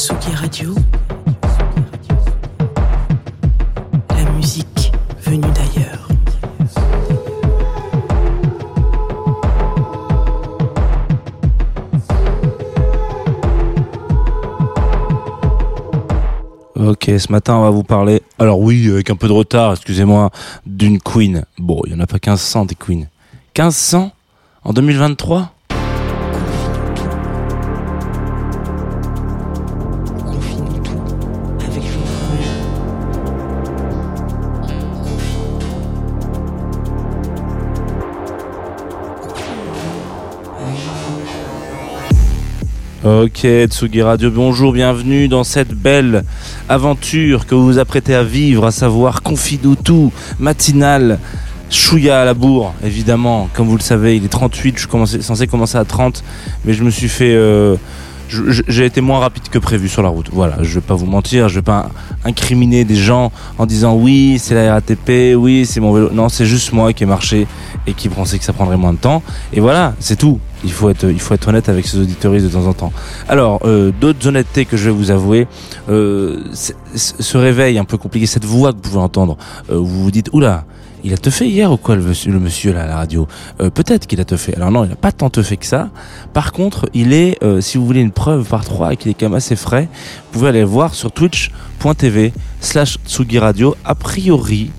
Tsugi Radio. La musique venue d'ailleurs. Ok, ce matin on va vous parler, alors oui, avec un peu de retard, excusez-moi, d'une queen. Bon, il n'y en a pas 1500 des queens. 1500 en 2023 Ok, Tsugi Radio, bonjour, bienvenue dans cette belle aventure que vous vous apprêtez à vivre, à savoir Confidou tout, matinale, chouïa à la bourre, évidemment. Comme vous le savez, il est 38, je suis censé commencer à 30, mais je me suis fait... euh, j'ai été moins rapide que prévu sur la route. Voilà, je vais pas vous mentir, je vais pas incriminer des gens en disant oui, c'est la RATP, oui, c'est mon vélo. Non, c'est juste moi qui ai marché et qui pensait que ça prendrait moins de temps. Et voilà, c'est tout. Il faut être, il faut être honnête avec ses auditoristes de temps en temps. Alors, euh, d'autres honnêtetés que je vais vous avouer, euh, ce réveil un peu compliqué, cette voix que vous pouvez entendre, euh, vous vous dites, oula, il a te fait hier ou quoi le monsieur, là à la radio? Euh, Peut-être qu'il a te fait. Alors non, il n'a pas tant te fait que ça. Par contre, il est, euh, si vous voulez une preuve par trois et qu'il est quand même assez frais, vous pouvez aller le voir sur twitch.tv slash Tsugi Radio. A priori,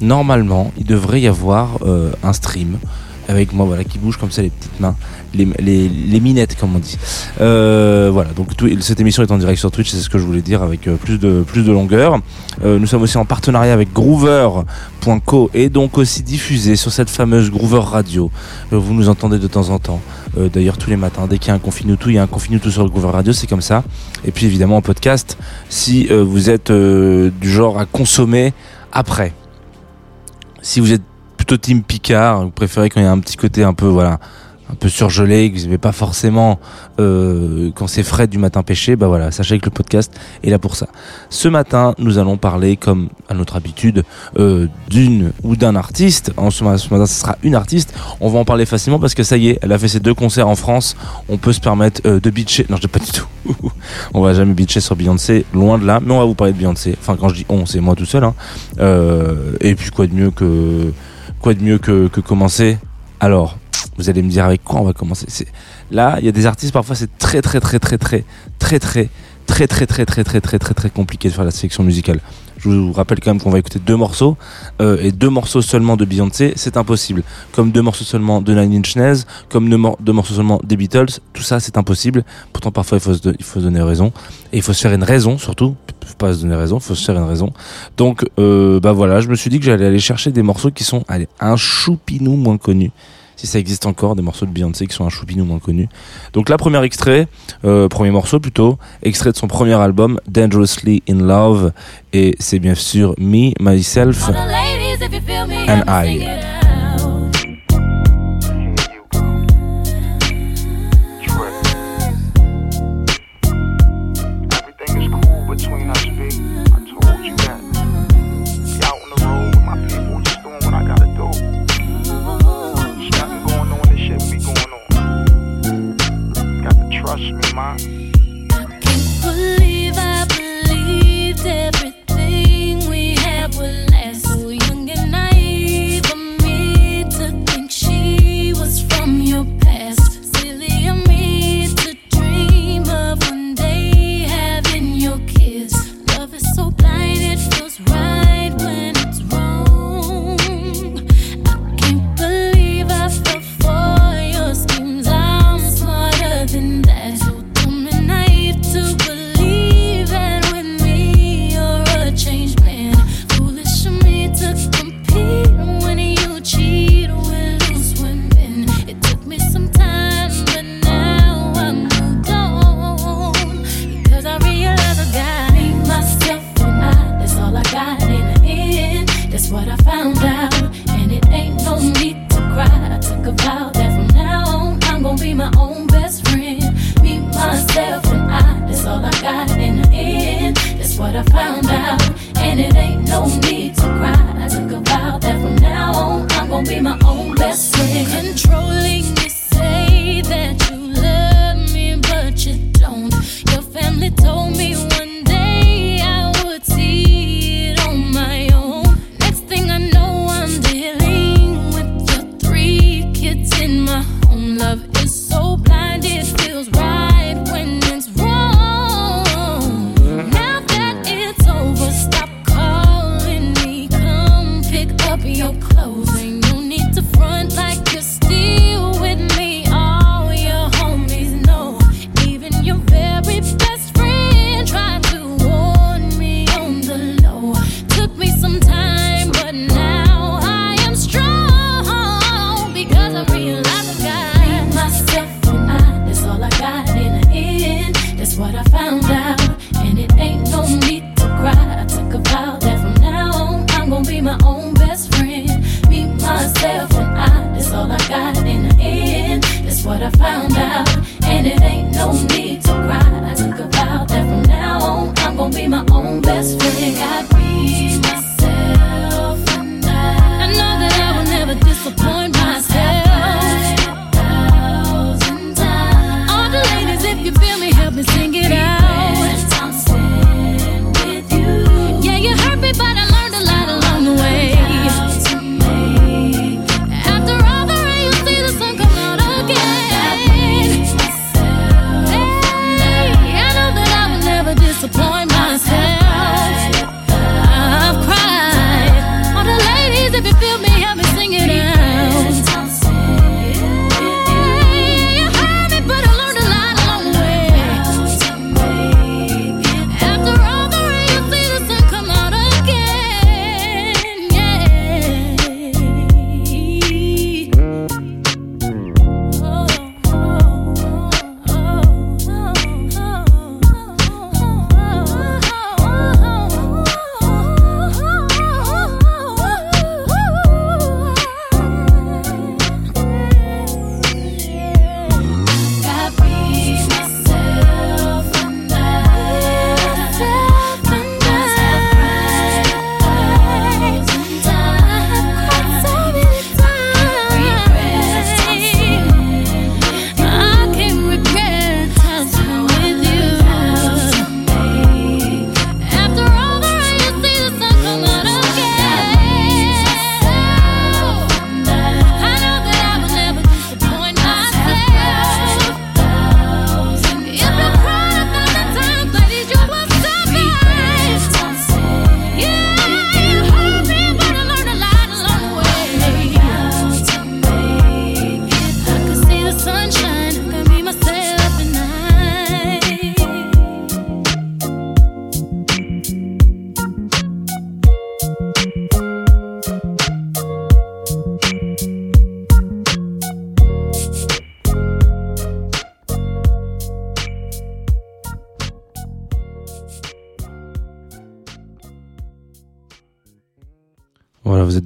normalement, il devrait y avoir euh, un stream avec moi voilà qui bouge comme ça les petites mains les, minettes comme on dit. Euh, voilà donc cette émission est en direct sur Twitch c'est ce que je voulais dire avec euh, plus de plus de longueur. Euh, nous sommes aussi en partenariat avec Groover.co et donc aussi diffusé sur cette fameuse Groover Radio. Euh, vous nous entendez de temps en temps. Euh, d'ailleurs tous les matins dès qu'il y a un confinement tout il y a un confinement tout sur le Groover Radio c'est comme ça. Et puis évidemment en podcast si vous êtes du genre à consommer après. Si vous êtes team Picard, vous préférez quand il y a un petit côté un peu voilà un peu surgelé, que vous n'avez pas forcément euh, quand c'est frais du matin pêché, bah voilà, sachez que le podcast est là pour ça. Ce matin, nous allons parler, comme à notre habitude, euh, d'une ou d'un artiste. En ce, ma- ce matin, ce sera une artiste. On va en parler facilement parce que ça y est, elle a fait ses deux concerts en France. On peut se permettre euh, de bitcher. Non, je dis pas du tout. on va jamais bitcher sur Beyoncé, loin de là. Mais on va vous parler de Beyoncé. Enfin, quand je dis on, c'est moi tout seul. Hein. Et puis quoi de mieux que quoi de mieux que, que commencer Alors, vous allez me dire avec quoi on va commencer. Là, il y a des artistes parfois c'est très très très très très très très très très très très très très très très très compliqué de faire la sélection musicale. Je vous rappelle quand même qu'on va écouter deux morceaux euh, et deux morceaux seulement de Beyoncé, c'est impossible. Comme deux morceaux seulement de Nine Inch Nails, comme deux, mor- deux morceaux seulement des Beatles, tout ça c'est impossible. Pourtant parfois il faut se, il donner raison et il faut se faire une raison surtout. Faut pas se donner raison, faut se faire une raison. Donc euh, bah voilà, je me suis dit que j'allais aller chercher des morceaux qui sont allez, un choupinou moins connus. Si ça existe encore, des morceaux de Beyoncé qui sont un choupinou moins connus. Donc là, premier extrait, euh, premier morceau plutôt, extrait de son premier album, Dangerously in Love, et c'est bien sûr Me, Myself and I. my what I found out. And it ain't no need to cry. I took a vow that from now on, I'm gonna be my own best friend.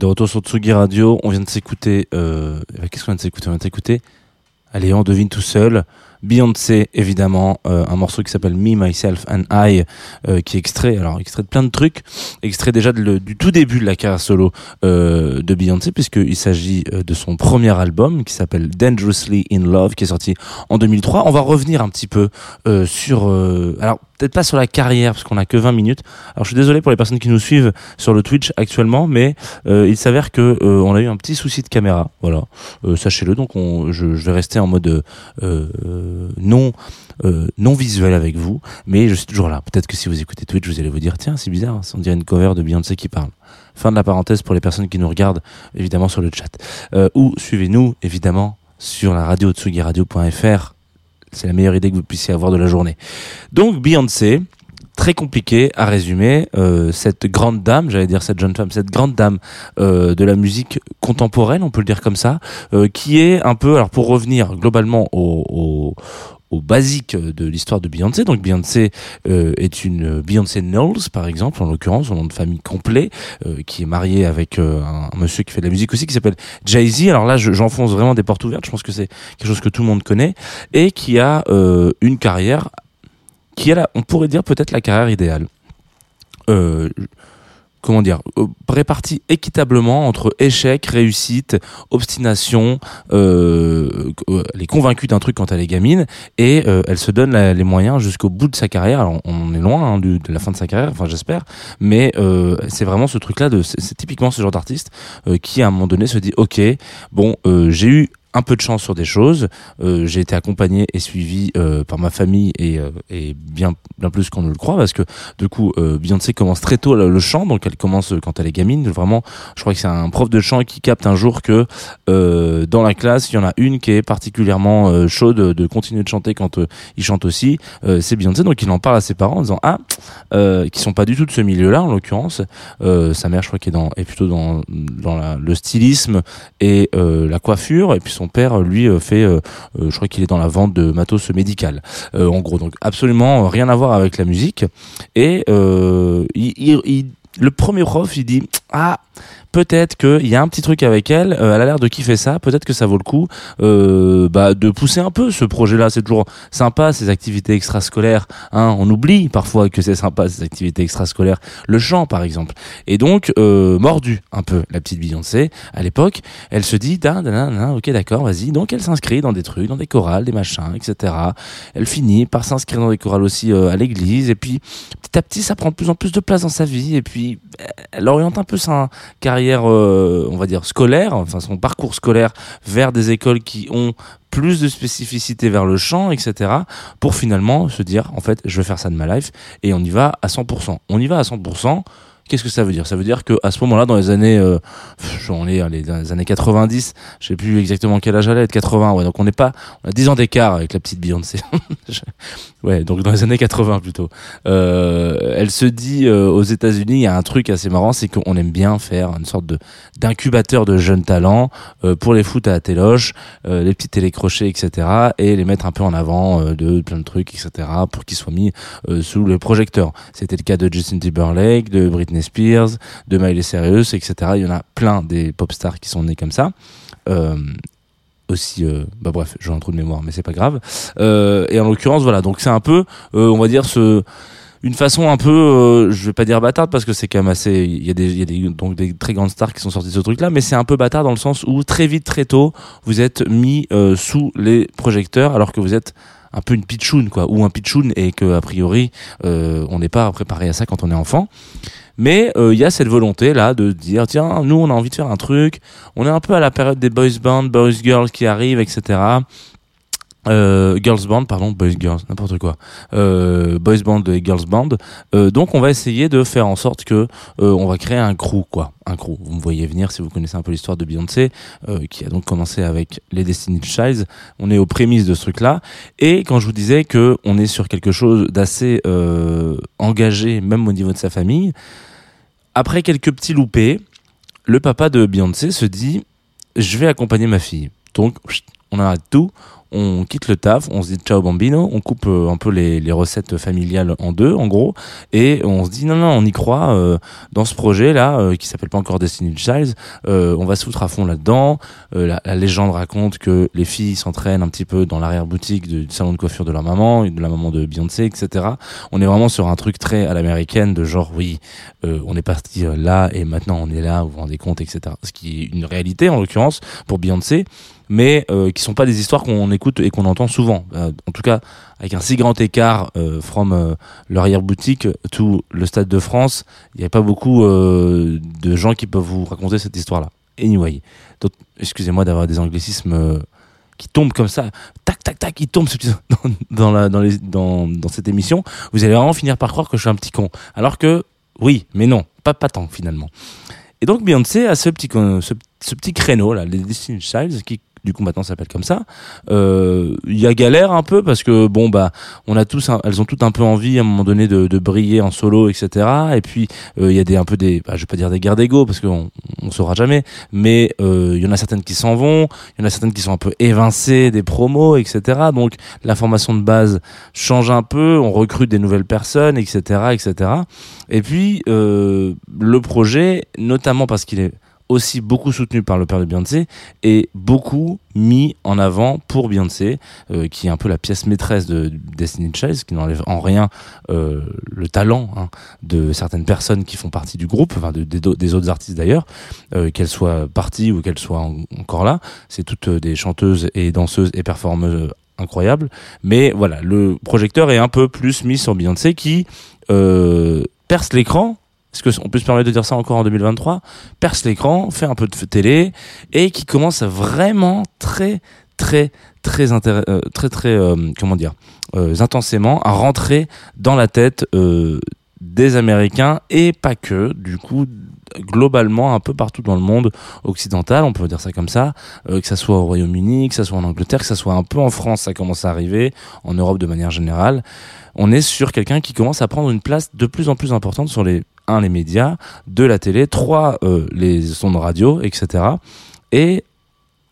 De retour sur Tsugi Radio. On vient de s'écouter. Euh... Qu'est-ce qu'on vient de s'écouter? On vient de s'écouter. Allez, on devine tout seul. Beyoncé, évidemment, euh, un morceau qui s'appelle Me, Myself and I, euh, qui est extrait, alors extrait de plein de trucs, extrait déjà de le- du tout début de la carrière solo euh, de Beyoncé, puisqu'il s'agit euh, de son premier album qui s'appelle Dangerously in Love, qui est sorti en 2003. On va revenir un petit peu euh, sur, euh, alors peut-être pas sur la carrière, parce qu'on a que 20 minutes. Alors je suis désolé pour les personnes qui nous suivent sur le Twitch actuellement, mais il s'avère que on a eu un petit souci de caméra, voilà. Sachez-le, donc on, je, je vais rester en mode euh, non euh, non visuel avec vous, mais je suis toujours là. Peut-être que si vous écoutez Twitch, vous allez vous dire tiens c'est bizarre, on dirait une cover de Beyoncé qui parle. Fin de la parenthèse pour les personnes qui nous regardent évidemment sur le chat euh, ou suivez-nous évidemment sur la radio tsugiradio.fr. C'est la meilleure idée que vous puissiez avoir de la journée. Donc Beyoncé, très compliqué à résumer. Euh, cette grande dame, j'allais dire cette jeune femme, cette grande dame euh, de la musique contemporaine, on peut le dire comme ça, euh, qui est un peu, alors pour revenir globalement au, au, au basique de l'histoire de Beyoncé. Donc Beyoncé euh, est une Beyoncé Knowles, par exemple, en l'occurrence, son nom de famille complet, euh, qui est mariée avec euh, un, monsieur qui fait de la musique aussi, qui s'appelle Jay-Z. Alors là, je- j'enfonce vraiment des portes ouvertes. Je pense que c'est quelque chose que tout le monde connaît et qui a euh, une carrière qui a, la- on pourrait dire peut-être la carrière idéale. Euh, comment dire, euh, répartie équitablement entre échec, réussite, obstination. Euh, euh, elle est convaincue d'un truc quand elle est gamine et elle se donne les moyens jusqu'au bout de sa carrière. On est loin hein, de la fin de sa carrière, enfin j'espère, mais c'est vraiment ce truc-là. C'est typiquement ce genre d'artiste qui à un moment donné se dit ok, bon, j'ai eu un peu de chance sur des choses. Euh, j'ai été accompagné et suivi euh, par ma famille et, euh, et bien bien plus qu'on ne le croit parce que du coup euh, Beyoncé commence très tôt le, chant. Donc elle commence euh, quand elle est gamine. Vraiment je crois que c'est un prof de chant qui capte un jour que euh, dans la classe il y en a une qui est particulièrement chaude de continuer de chanter quand il chante aussi. C'est Beyoncé. Donc il en parle à ses parents en disant ah qui sont pas du tout de ce milieu là en l'occurrence. Sa mère je crois qu'elle est dans est plutôt dans dans la- le stylisme et la coiffure. Et puis son père lui euh, fait euh, euh, je crois qu'il est dans la vente de matos médical. En gros donc absolument rien à voir avec la musique. Et il- le premier prof il dit ah peut-être qu'il y a un petit truc avec elle euh, elle a l'air de kiffer ça peut-être que ça vaut le coup euh, bah, de pousser un peu ce projet là c'est toujours sympa ces activités extrascolaires hein, on oublie parfois que c'est sympa ces activités extrascolaires. Le chant par exemple. Et donc euh, mordu un peu la petite Beyoncé. À l'époque elle se dit ok d'accord vas-y. Donc elle s'inscrit dans des trucs dans des chorales des machins etc elle finit par s'inscrire dans des chorales aussi euh, à l'église. Et puis petit à petit ça prend de plus en plus de place dans sa vie. Et puis elle oriente un peu sa carrière euh, on va dire scolaire enfin son parcours scolaire vers des écoles qui ont plus de spécificité vers le chant, etc. pour finalement se dire, en fait, je vais faire ça de ma life et on y va à 100%. On y va à 100%. Qu'est-ce que ça veut dire? Ça veut dire que à ce moment-là, dans les années, euh, est allez, dans les années 90, je sais plus exactement quel âge elle est, 80, ouais, donc on n'est pas, on a 10 ans d'écart avec la petite Beyoncé. Ouais, donc dans les années 80 plutôt. Euh, elle se dit euh, aux États-Unis, il y a un truc assez marrant, c'est qu'on aime bien faire une sorte de d'incubateur de jeunes talents euh, pour les foutre à la téloche, euh, les petits télécrochets, etc. et les mettre un peu en avant euh, de plein de trucs, etc. pour qu'ils soient mis sous le projecteur. C'était le cas de Justin Timberlake, de Britney Spears, de Miley Cyrus, etc. Il y en a plein des pop stars qui sont nés comme ça. Euh, aussi euh, bah bref j'ai un trou de mémoire mais c'est pas grave euh, et en l'occurrence voilà donc c'est un peu on va dire ce une façon un peu je vais pas dire bâtarde parce que c'est quand même assez il y a des il y a des donc des très grandes stars qui sont sorties de ce truc là mais c'est un peu bâtard dans le sens où très vite très tôt vous êtes mis sous les projecteurs alors que vous êtes un peu une pitchoun quoi. Ou un pitchoun et que a priori euh, on n'est pas préparé à ça quand on est enfant. Mais euh, il y a cette volonté là de dire tiens nous on a envie de faire un truc. On est un peu à la période des boys band boys girls qui arrivent etc euh, girls band pardon boys girls n'importe quoi. Euh, boys band et girls band. Euh, donc on va essayer de faire en sorte que on va créer un crew quoi. Un crew. Vous me voyez venir si vous connaissez un peu l'histoire de Beyoncé qui a donc commencé avec les Destiny's Child. On est aux prémices de ce truc là et quand je vous disais que on est sur quelque chose d'assez engagé même au niveau de sa famille après quelques petits loupés le papa de Beyoncé se dit je vais accompagner ma fille. Donc on arrête tout on quitte le taf, on se dit ciao bambino, on coupe euh, un peu les, les recettes familiales en deux, en gros, et on se dit non non, on y croit euh, dans ce projet là euh, qui s'appelle pas encore Destiny Child, euh, on va se foutre à fond là-dedans. Euh, la, la légende raconte que les filles s'entraînent un petit peu dans l'arrière boutique du salon de coiffure de leur maman, de la maman de Beyoncé, etc. On est vraiment sur un truc très à l'américaine de genre oui, euh, on est parti là et maintenant on est là, vous vous rendez compte, etc. Ce qui est une réalité en l'occurrence pour Beyoncé mais euh, qui sont pas des histoires qu'on écoute et qu'on entend souvent. Euh, en tout cas, avec un si grand écart euh, from euh, l'arrière-boutique to le Stade de France, il n'y a pas beaucoup euh, de gens qui peuvent vous raconter cette histoire-là. Anyway, excusez-moi d'avoir des anglicismes qui tombent comme ça, tac, tac, tac, ils tombent dans, dans, dans, cette émission. Vous allez vraiment finir par croire que je suis un petit con. Alors que, oui, mais non, pas, tant finalement. Et donc Beyoncé a ce petit, ce, ce petit créneau là, les Destiny's Child, qui du coup maintenant s'appelle comme ça. Euh, Il y a galère un peu parce que bon bah on a tous, un- elles ont toutes un peu envie à un moment donné de, de briller en solo, etc. Et puis euh, il y a des un peu des, bah, je vais pas dire des guerres d'ego parce qu'on on saura jamais, mais euh, il y en a certaines qui s'en vont, il y en a certaines qui sont un peu évincées des promos, etc. Donc l'information de base change un peu, on recrute des nouvelles personnes, etc., etc. Et puis le projet, notamment parce qu'il est aussi beaucoup soutenu par le père de Beyoncé et beaucoup mis en avant pour Beyoncé, euh, qui est un peu la pièce maîtresse de Destiny Child, qui n'enlève en rien euh, le talent hein, de certaines personnes qui font partie du groupe, enfin de- des, autres artistes d'ailleurs, euh, qu'elles soient parties ou qu'elles soient en- encore là. C'est toutes des chanteuses et danseuses et performeuses incroyables. Mais voilà, le projecteur est un peu plus mis sur Beyoncé qui perce l'écran. Est-ce qu'on peut se permettre de dire ça encore en 2023 Perce l'écran, fait un peu de télé et qui commence vraiment très très très intéré- euh, très très euh, comment dire euh, intensément à rentrer dans la tête des Américains et pas que du coup globalement un peu partout dans le monde occidental on peut dire ça comme ça que ça soit au Royaume-Uni que ça soit en Angleterre que ça soit un peu en France ça commence à arriver en Europe de manière générale. On est sur quelqu'un qui commence à prendre une place de plus en plus importante sur les un les médias deux la télé trois euh, les sons de radio etc et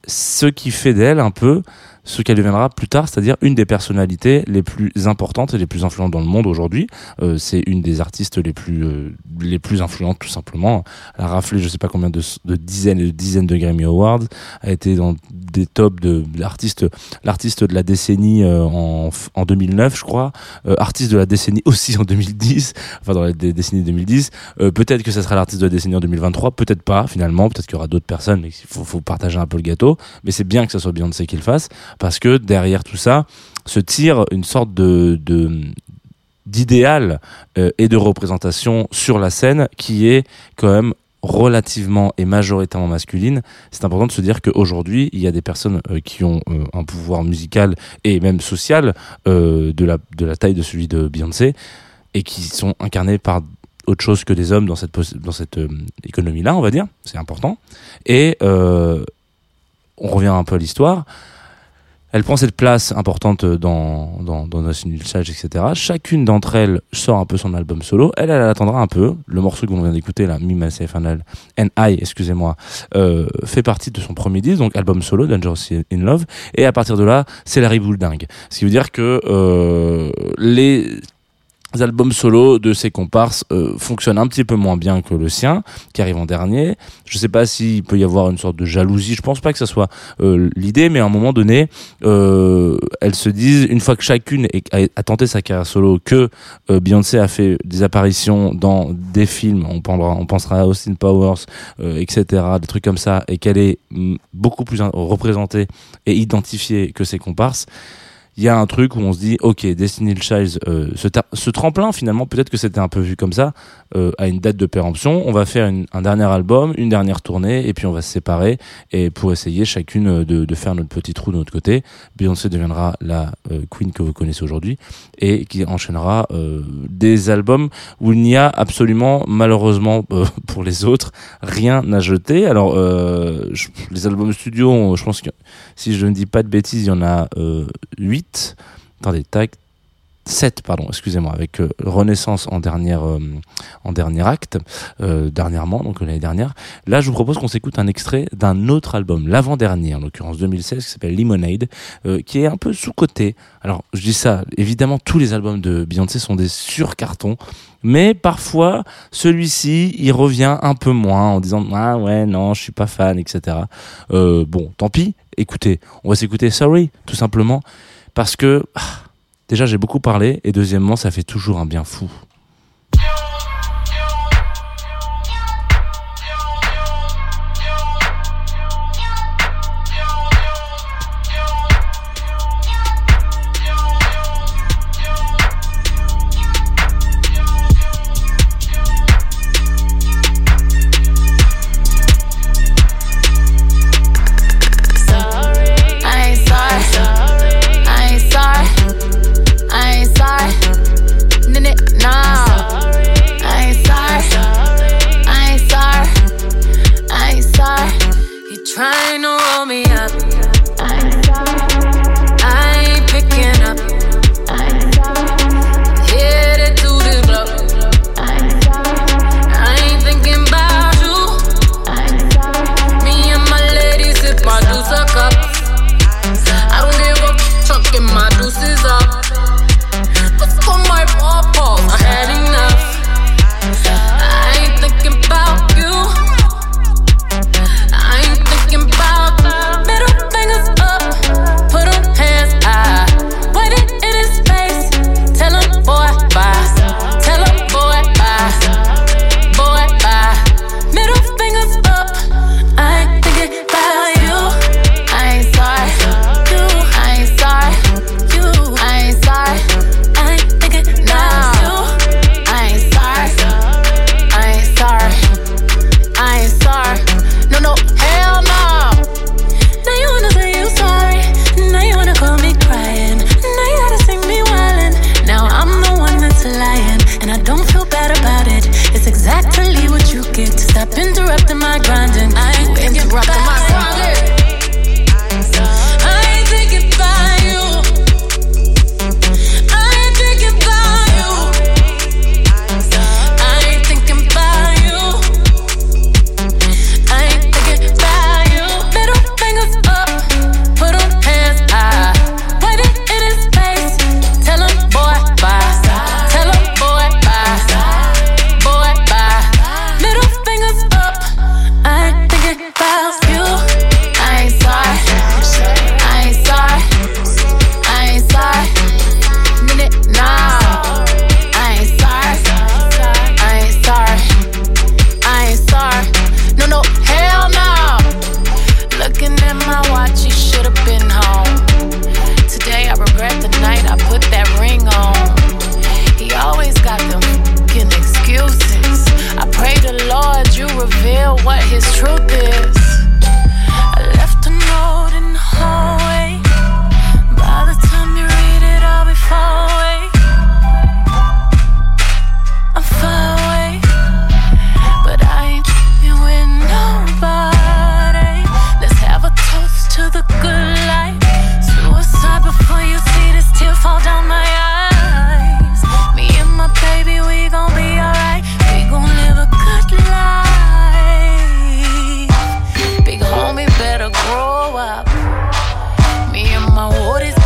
ce qui fait d'elle un peu ce qu'elle deviendra plus tard, c'est-à-dire une des personnalités les plus importantes et les plus influentes dans le monde aujourd'hui. Euh, c'est une des artistes les plus euh, les plus influentes tout simplement. Elle a raflé je sais pas combien de, de dizaines et de dizaines de Grammy Awards, a été dans des tops de l'artiste l'artiste de la décennie euh, en, en 2009 je crois, euh, artiste de la décennie aussi en 2010, enfin dans la dé- décennie 2010. Euh, peut-être que ça sera l'artiste de la décennie en 2023, peut-être pas finalement, peut-être qu'il y aura d'autres personnes, mais il faut, faut partager un peu le gâteau. Mais c'est bien que ce soit Beyoncé qui le fasse, parce que derrière tout ça se tire une sorte d'idéal euh, et de représentation sur la scène qui est quand même relativement et majoritairement masculine, c'est important de se dire qu'aujourd'hui, il y a des personnes euh, qui ont euh, un pouvoir musical et même social de, la, taille de celui de Beyoncé et qui sont incarnés par autre chose que des hommes dans cette, économie-là, on va dire. C'est important. Et on revient un peu à l'histoire. Elle prend cette place importante dans, dans, dans Change, etc. Chacune d'entre elles sort un peu son album solo. Elle, elle attendra un peu. Le morceau qu'on vient d'écouter, là, Me, Myself and I, excusez-moi, euh, fait partie de son premier disque, donc album solo, Dangerous in Love. Et à partir de là, c'est la reboule dingue. Ce qui veut dire que euh, les albums solo de ses comparses euh, fonctionnent un petit peu moins bien que le sien, qui arrive en dernier. Je sais pas s'il peut y avoir une sorte de jalousie. Je pense pas que ça soit euh, l'idée, mais à un moment donné, euh, elles se disent une fois que chacune a, tenté sa carrière solo, que euh, Beyoncé a fait des apparitions dans des films, on pensera, on pensera à Austin Powers, euh, etc., des trucs comme ça, et qu'elle est mm, beaucoup plus in- représentée et identifiée que ses comparses il y a un truc où on se dit ok Destiny Child euh, ce, ce tremplin finalement peut-être que c'était un peu vu comme ça euh, à une date de péremption. On va faire une- un dernier album une dernière tournée et puis on va se séparer et pour essayer chacune euh, de, de faire notre petit trou de notre côté. Beyoncé deviendra la euh, queen que vous connaissez aujourd'hui et qui enchaînera euh, des albums où il n'y a absolument malheureusement euh, pour les autres rien à jeter. Alors je- les albums studio je pense que si je ne dis pas de bêtises il y en a euh, 8 attendez tac 7 pardon excusez-moi avec euh, Renaissance en dernière euh, en dernier acte euh, dernièrement donc l'année dernière. Là je vous propose qu'on s'écoute un extrait d'un autre album l'avant-dernier en l'occurrence 2016 qui s'appelle Lemonade qui est un peu sous-coté. Alors je dis ça évidemment tous les albums de Beyoncé sont des surcartons mais parfois celui-ci il revient un peu moins en disant ah ouais non je suis pas fan etc bon tant pis écoutez on va s'écouter Sorry tout simplement parce que ah, déjà j'ai beaucoup parlé et deuxièmement ça fait toujours un bien fou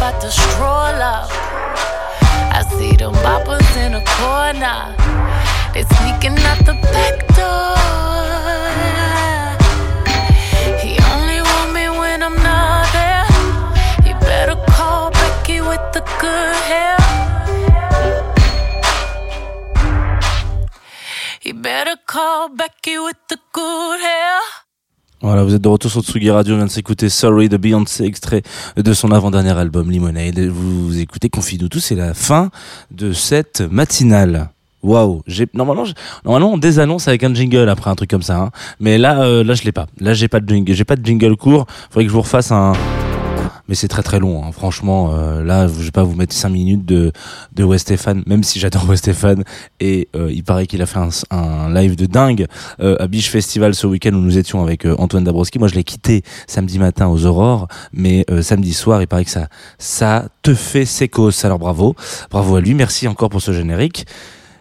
woodies about to stroll up. I see them boppers in the corner. They sneaking out the back door. He only want me when I'm not there. He better call Becky with the good hair. He better call Becky with the good hair. Voilà, vous êtes de retour sur Tsugi Radio, on vient de s'écouter Sorry de Beyoncé, extrait de son avant-dernier album Lemonade. Vous écoutez Confie-nous tous, c'est la fin de cette matinale. Waouh, j'ai normalement normalement on désannonce avec un jingle après un truc comme ça, hein. mais là euh, là je l'ai pas. Là j'ai pas de jingle, j'ai pas de jingle court. Faudrait que je vous refasse un. Mais c'est très très long, hein. franchement. euh, là, je vais pas vous mettre 5 minutes de de Westéphane, même si j'adore Westéphane et euh, il paraît qu'il a fait un, un live de dingue euh, à Biche Festival ce week-end où nous étions avec euh, Antoine Dabrowski. Moi, je l'ai quitté samedi matin aux Aurores, mais euh, samedi soir, il paraît que ça ça te fait sécos. Alors bravo, bravo à lui. Merci encore pour ce générique.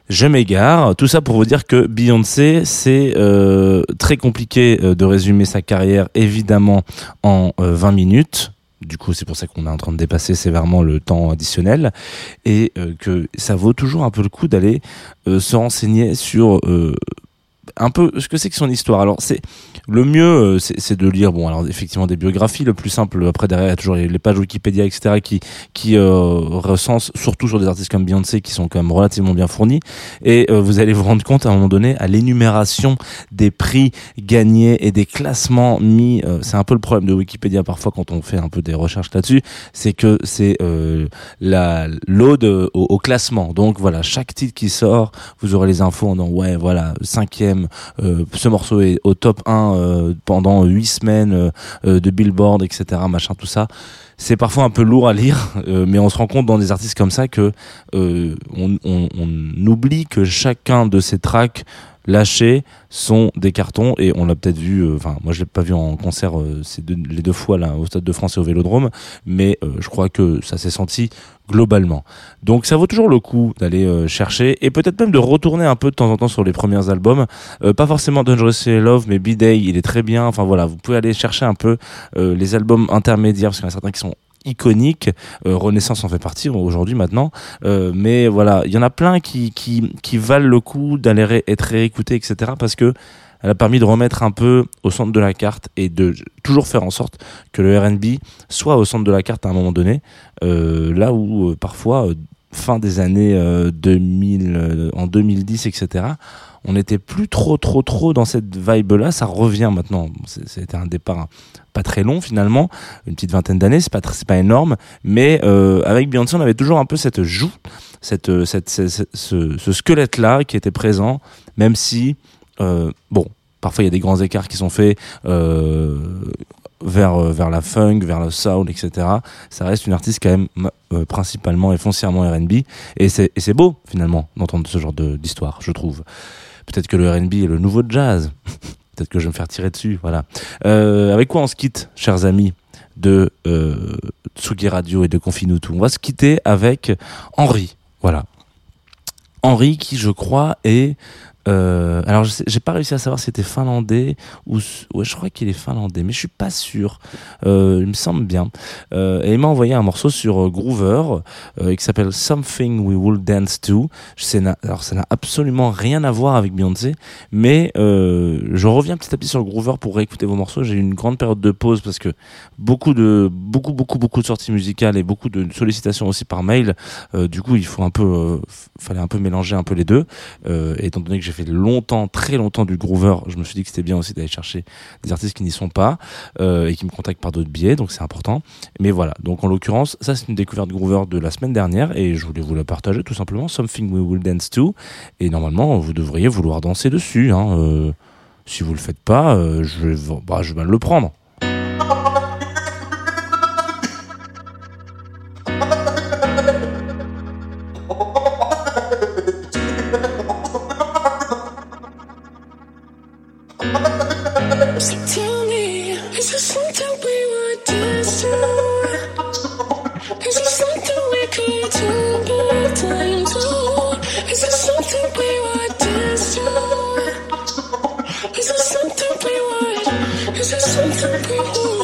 Je m'égare. Tout ça pour vous dire que Beyoncé, c'est euh, très compliqué de résumer sa carrière, évidemment, en euh, 20 minutes. Du coup, c'est pour ça qu'on est en train de dépasser sévèrement le temps additionnel et euh, que ça vaut toujours un peu le coup d'aller euh, se renseigner sur euh, un peu ce que c'est que son histoire. Alors, c'est le mieux, euh, c'est de lire, bon, alors effectivement des biographies. Le plus simple, après derrière, il y a toujours les les pages Wikipédia, etc., qui qui euh, recensent surtout sur des artistes comme Beyoncé, qui sont quand même relativement bien fournis. Et euh, vous allez vous rendre compte à un moment donné à l'énumération des prix gagnés et des classements mis. euh, c'est un peu le problème de Wikipédia parfois quand on fait un peu des recherches là-dessus, c'est que c'est euh, la l'ode au, au classement. Donc voilà, chaque titre qui sort, vous aurez les infos en disant ouais voilà cinquième, euh, ce morceau est au top 1 euh, pendant huit semaines euh, de Billboard, etc. Machin tout ça. C'est parfois un peu lourd à lire, mais on se rend compte dans des artistes comme ça que on oublie que chacun de ces tracks lâchés sont des cartons et on l'a peut-être vu euh, enfin moi je l'ai pas vu en concert euh, deux, les deux fois là au stade de France et au Vélodrome mais euh, je crois que ça s'est senti globalement. Donc ça vaut toujours le coup d'aller euh, chercher et peut-être même de retourner un peu de temps en temps sur les premiers albums. Euh, pas forcément Dangerously in Love mais B-Day il est très bien. Enfin voilà vous pouvez aller chercher un peu les albums intermédiaires parce qu'il y en a certains qui sont iconiques Euh, Renaissance en fait partie aujourd'hui maintenant euh, mais voilà, il y en a plein qui, valent le coup d'aller être réécoutés, etc. Parce que elle a permis de remettre un peu au centre de la carte et de toujours faire en sorte que le R&B soit au centre de la carte à un moment donné. Euh, là où parfois, fin des années euh, 2000, euh, en 2010, etc., on n'était plus trop, trop, trop dans cette vibe-là. Ça revient maintenant. C'était un départ pas très long finalement, une petite vingtaine d'années, c'est pas, pas énorme, mais euh, avec Beyoncé, on avait toujours un peu cette joue, cette, euh, cette, ce, squelette-là qui était présent, même si, euh, bon, parfois il y a des grands écarts qui sont faits vers vers la funk, vers le soul, etc. Ça reste une artiste quand même principalement et foncièrement R&B et c'est beau finalement d'entendre ce genre d'histoire, je trouve. Peut-être que le R&B est le nouveau jazz. Peut-être que je vais me faire tirer dessus, voilà. Euh, avec quoi on se quitte, chers amis de euh, Tsugi Radio et de Confinutu? On va se quitter avec Henri, voilà. Henri qui, je crois, est euh, alors, j'ai pas réussi à savoir si c'était finlandais ou ouais, je crois qu'il est finlandais, mais je suis pas sûr. Euh, il me semble bien. Euh, et il m'a envoyé un morceau sur Groover qui s'appelle Something We Will Dance To. Alors, ça n'a absolument rien à voir avec Beyoncé, mais je reviens petit à petit sur Groover pour réécouter vos morceaux. J'ai eu une grande période de pause parce que beaucoup de beaucoup beaucoup beaucoup de sorties musicales et beaucoup de sollicitations aussi par mail. Du coup, il faut un peu, fallait un peu mélanger un peu les deux. Et étant donné que j'ai longtemps, très longtemps du groover, je me suis dit que c'était bien aussi d'aller chercher des artistes qui n'y sont pas euh, et qui me contactent par d'autres biais, donc c'est important. Mais voilà, donc en l'occurrence, ça c'est une découverte groover de la semaine dernière et je voulais vous la partager tout simplement. Something We Will Dance To. Et normalement, vous devriez vouloir danser dessus. Hein, euh, si vous le faites pas, euh, je, vais, bah, je vais le prendre. 从此孤独